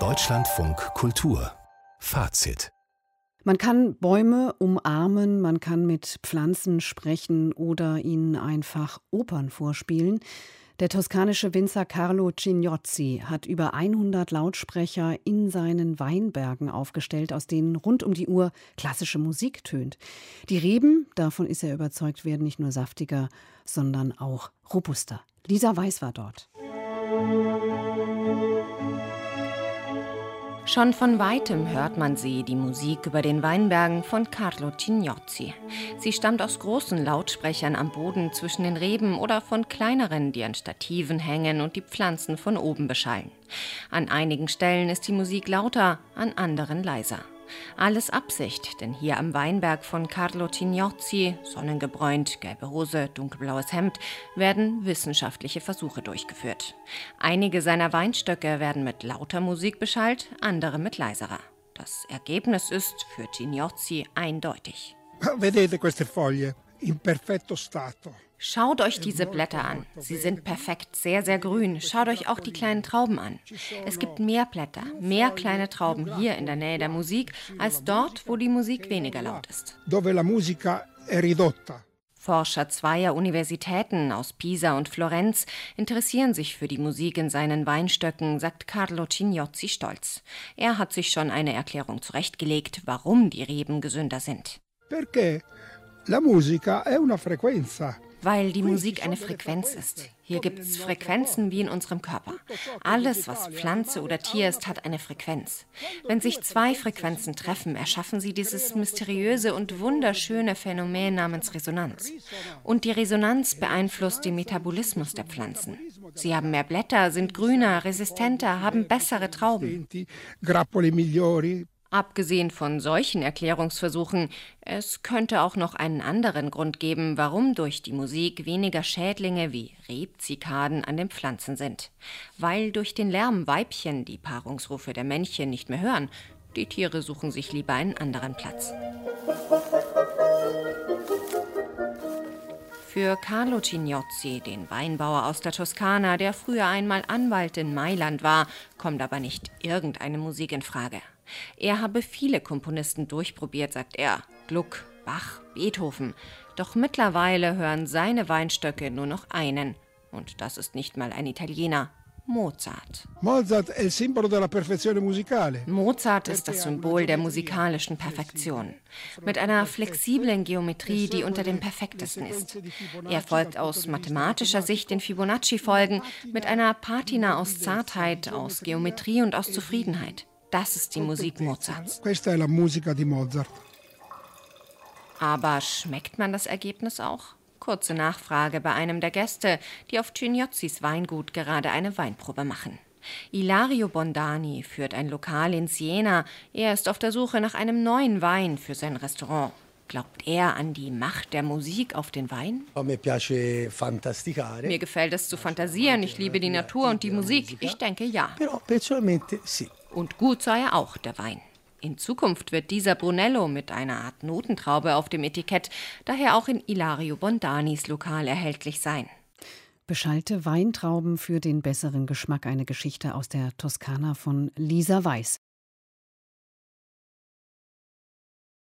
Deutschlandfunk Kultur Fazit man kann Bäume umarmen, man kann mit Pflanzen sprechen oder ihnen einfach Opern vorspielen. Der toskanische Winzer Carlo Cignozzi hat über 100 Lautsprecher in seinen Weinbergen aufgestellt, aus denen rund um die Uhr klassische Musik tönt. Die Reben, davon ist er überzeugt, werden nicht nur saftiger, sondern auch robuster. Lisa Weiß war dort. Schon von weitem hört man sie, die Musik über den Weinbergen von Carlo Cignozzi. Sie stammt aus großen Lautsprechern am Boden zwischen den Reben oder von kleineren, die an Stativen hängen und die Pflanzen von oben beschallen. An einigen Stellen ist die Musik lauter, an anderen leiser. Alles Absicht, denn hier am Weinberg von Carlo Cignozzi, sonnengebräunt, gelbe Hose, dunkelblaues Hemd, werden wissenschaftliche Versuche durchgeführt. Einige seiner Weinstöcke werden mit lauter Musik beschallt, andere mit leiserer. Das Ergebnis ist für Cignozzi eindeutig. Vedete queste foglie in perfetto stato. Schaut euch diese Blätter an. Sie sind perfekt, sehr, sehr grün. Schaut euch auch die kleinen Trauben an. Es gibt mehr Blätter, mehr kleine Trauben hier in der Nähe der Musik, als dort, wo die Musik weniger laut ist. Forscher zweier Universitäten aus Pisa und Florenz interessieren sich für die Musik in seinen Weinstöcken, sagt Carlo Cignozzi stolz. Er hat sich schon eine Erklärung zurechtgelegt, warum die Reben gesünder sind. Perché la musica è una frequenza weil die Musik eine Frequenz ist. Hier gibt es Frequenzen wie in unserem Körper. Alles, was Pflanze oder Tier ist, hat eine Frequenz. Wenn sich zwei Frequenzen treffen, erschaffen sie dieses mysteriöse und wunderschöne Phänomen namens Resonanz. Und die Resonanz beeinflusst den Metabolismus der Pflanzen. Sie haben mehr Blätter, sind grüner, resistenter, haben bessere Trauben. Abgesehen von solchen Erklärungsversuchen, es könnte auch noch einen anderen Grund geben, warum durch die Musik weniger Schädlinge wie Rebzikaden an den Pflanzen sind. Weil durch den Lärm Weibchen die Paarungsrufe der Männchen nicht mehr hören. Die Tiere suchen sich lieber einen anderen Platz. Für Carlo Cignozzi, den Weinbauer aus der Toskana, der früher einmal Anwalt in Mailand war, kommt aber nicht irgendeine Musik in Frage. Er habe viele Komponisten durchprobiert, sagt er. Gluck, Bach, Beethoven. Doch mittlerweile hören seine Weinstöcke nur noch einen. Und das ist nicht mal ein Italiener. Mozart. Mozart ist das Symbol der musikalischen Perfektion. Mit einer flexiblen Geometrie, die unter den perfektesten ist. Er folgt aus mathematischer Sicht den Fibonacci-Folgen mit einer Patina aus Zartheit, aus Geometrie und aus Zufriedenheit. Das ist die Musik Mozarts. Aber schmeckt man das Ergebnis auch? Kurze Nachfrage bei einem der Gäste, die auf Cignozzis Weingut gerade eine Weinprobe machen. Ilario Bondani führt ein Lokal in Siena. Er ist auf der Suche nach einem neuen Wein für sein Restaurant. Glaubt er an die Macht der Musik auf den Wein? Mir gefällt es zu fantasieren. Ich liebe die Natur und die Musik. Ich denke ja. Und gut sei er auch, der Wein. In Zukunft wird dieser Brunello mit einer Art Notentraube auf dem Etikett daher auch in Ilario Bondanis Lokal erhältlich sein. Beschallte Weintrauben für den besseren Geschmack, eine Geschichte aus der Toskana von Lisa Weiß.